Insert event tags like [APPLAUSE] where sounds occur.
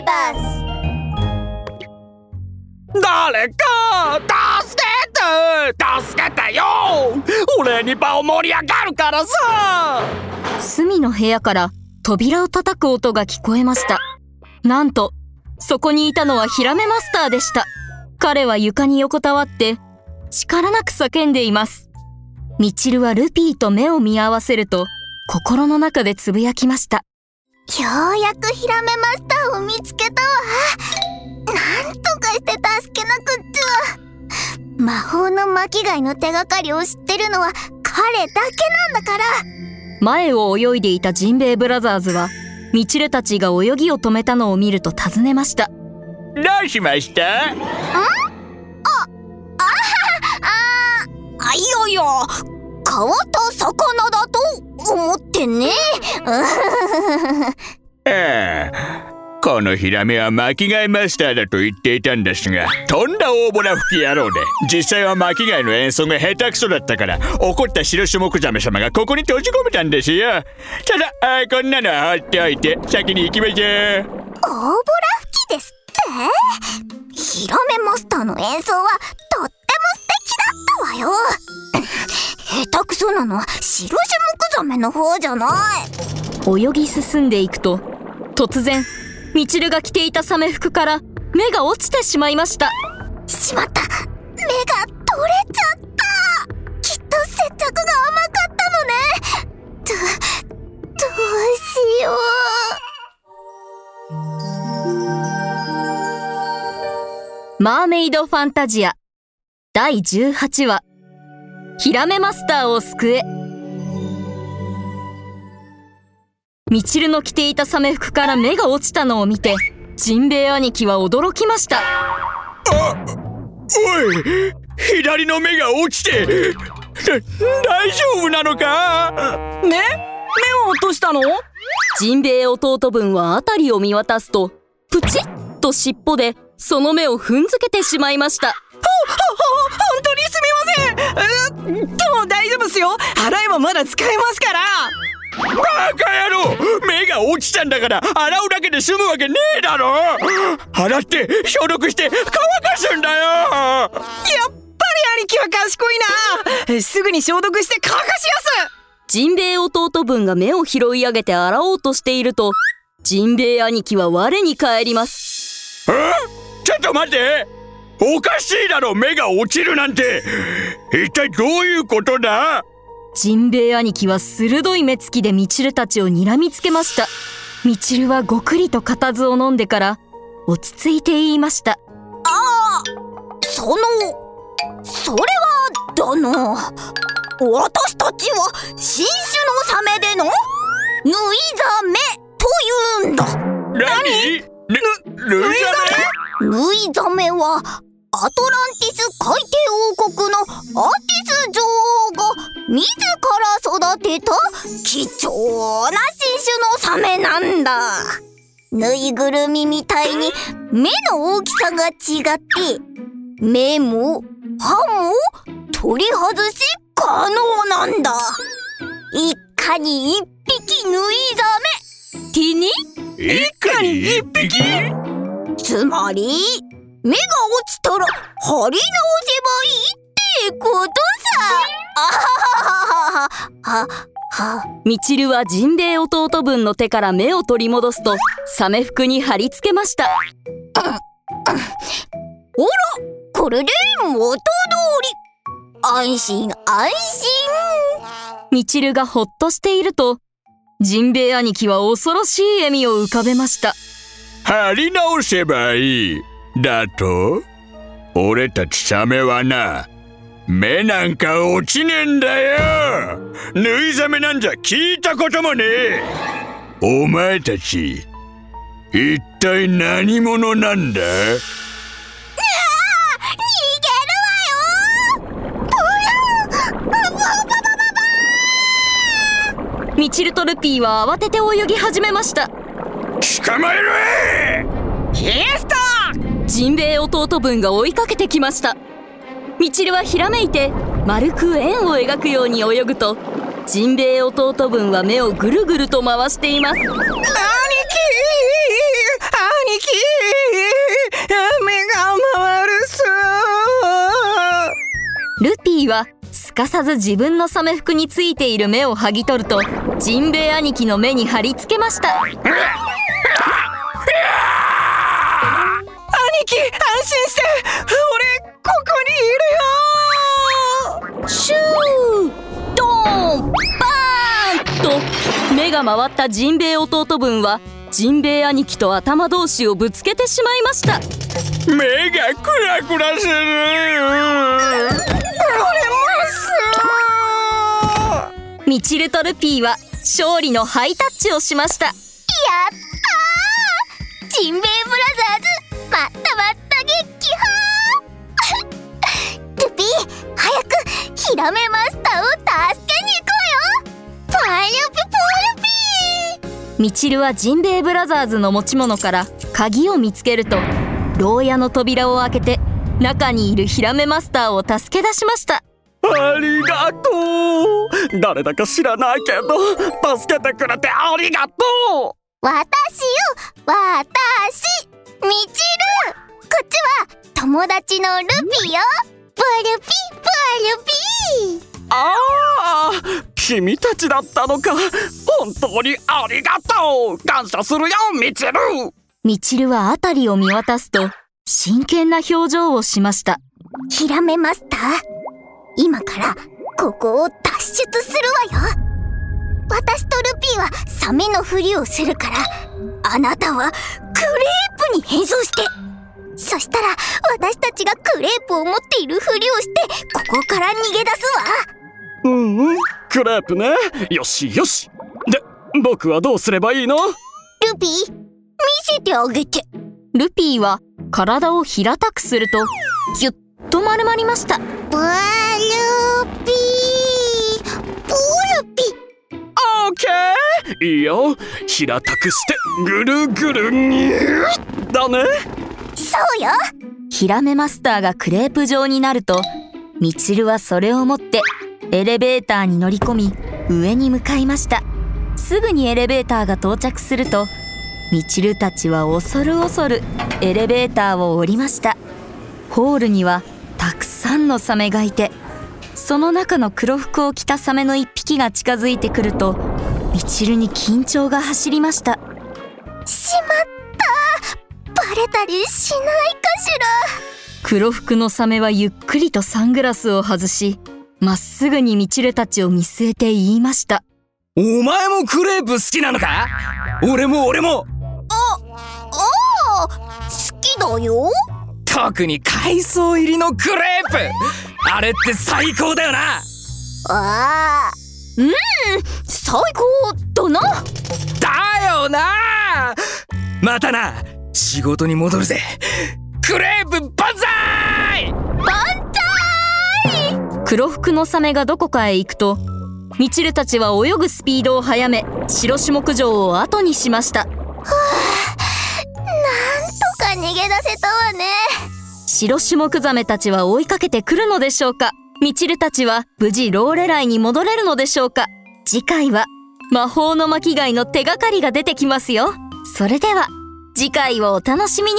ビバス誰か助けて助けてよ俺に場を盛り上がるからさ隅の部屋から扉を叩く音が聞こえました。なんと、そこにいたのはヒラメマスターでした。彼は床に横たわって、力なく叫んでいます。ミチルはルピーと目を見合わせると、心の中でつぶやきました。ようやくヒラメマスターを見つけた。わなんとかして助けなく。っちゃ魔法の巻貝の手がかりを知ってるのは彼だけなんだから。前を泳いでいたジンベエブラザーズは、ミチルたちが泳ぎを止めたのを見ると尋ねました。どうしました？あいやいや変わった魚だと思ってね。[LAUGHS] ええこのヒラメは巻貝マスターだと言っていたんですがとんだ大ボラ吹き野郎で。実際は巻貝の演奏が下手くそだったから怒った白種目ザメ様がここに閉じ込めたんですよ。ただあこんなのは放っておいて先に行きましょう。大ボラ吹きですって？ヒラメマスターの演奏はとっても素敵だったわよ。下手くそなのは白樹木ザメの方じゃない。泳ぎ進んでいくと、突然、ミチルが着ていたサメ服から目が落ちてしまいました。しまった。目が取れちゃった。きっと接着が甘かったのね。どどうしよマーメイドファンタジア第18話ヒラメマスターを救えミチルの着ていたサメ服から目が落ちたのを見てジンベエ兄貴は驚きました。おい左の目が落ちてだ大丈夫なのか？目目を落としたの？ジンベエ弟分は辺りを見渡すとプチッと尻尾でその目を踏んづけてしまいました。本当にすみません。うでも大丈夫っすよ。洗えばまだ使えますから野郎!目が落ちたんだから洗うだけで済むわけねえだろ!洗って消毒して乾かすんだよ!やっぱり兄貴は賢いな!すぐに消毒して乾かしやす!ジンベエ弟分が目を拾い上げて洗おうとしているとジンベエ兄貴は我に返ります。え?ちょっと待って!おかしいだろ!目が落ちるなんて!一体どういうことだ?ジンベエ兄貴は鋭い目つきでミチルたちを睨みつけました。ミチルはごくりと固唾を飲んでから落ち着いて言いました。うそのそれはだな。私たちは新種のサメでの縫いザメというんだ。何？ぬぬい縫いザメはアトランティス海底王国のアーティス女王。が自ら育てた貴重な新種のサメなんだ。ぬいぐるみみたいに目の大きさが違って目も歯も取り外し可能なんだ。一家に一匹縫いザメティニ一家に一匹つまり目が落ちたら貼り直せばいいってことはははははミチルはジンベエ弟分の手から目を取り戻すとサメ服に貼り付けました。ほらこれで元通り。安心安心。ミチルがほっとしているとジンベエ兄貴は恐ろしい笑みを浮かべました。貼り直せばいい。だと俺たちサメはな目なんか落ちねえんだよ。縫いザメなんじゃ聞いたこともねえ。お前たち一体何者なんだ？ミチルとルピーは慌てて泳ぎ始めました。捕まえろ！イエスト！ジンベエ弟分が追いかけてきましたミチルはひらめいて丸く円を描くように泳ぐとジンベエ弟分は目をぐるぐると回しています。兄貴兄貴目が回るすルピーはすかさず自分のサメ服についている目を剥ぎ取るとジンベエ兄貴の目に貼り付けました。回ったジンベエ弟分はジンベエ兄貴と頭同士をぶつけてしまいました。目がクラクラする。ミチルとルピーは勝利のハイタッチをしました。やったー。ジンベエブラザーズまったまった撃破 [LAUGHS] ルピー早くヒラメマスターをミチルはジンベエブラザーズの持ち物から鍵を見つけると牢屋の扉を開けて中にいるヒラメマスターを助け出しました。ありがとう。誰だか知らないけど助けてくれてありがとう。私よ私。ミチルこっちは友達のルピよ。ブルピブルピああ君たちだったのか。本当にありがとう。感謝するよミチル。ミチルは辺りを見渡すと真剣な表情をしました。ヒラメマスター今からここを脱出するわよ。私とルピーはサメのふりをするからあなたはクレープに変装して。そしたら私たちがクレープを持っているふりをしてここから逃げ出すわ。うんうん？クレープね。よしよし。で僕はどうすればいいの？ルピー見せてあげて。ルピーは体を平たくするとギュッと丸まりました。ブルピー。ブルピオーケー。いいよ。平たくしてぐるぐるにゅーだね。そうよ。ヒラメマスターがクレープ状になるとミチルはそれを持ってエレベーターに乗り込み上に向かいました。すぐにエレベーターが到着するとミチルたちは恐る恐るエレベーターを降りました。ホールにはたくさんのサメがいてその中の黒服を着たサメの一匹が近づいてくるとミチルに緊張が走りました。しまった。バレたりしないかし黒服のサメはゆっくりとサングラスを外しまっすぐにミチルたちを見据えて言いました。お前もクレープ好きなのか？俺も俺も。らああ好きだよ。特に海藻入りのクレープ。あれって最高だよな。ああうん最高だな。だよな。またな。仕事に戻るぜ。クレープ黒服のサメがどこかへ行くとミチルたちは泳ぐスピードを速め白種目場を後にしました。とか逃げ出せたわね。白種目ザメたちは追いかけてくるのでしょうか？ミチルたちは無事ローレライに戻れるのでしょうか？次回は魔法の巻貝の手がかりが出てきますよ。それでは次回をお楽しみに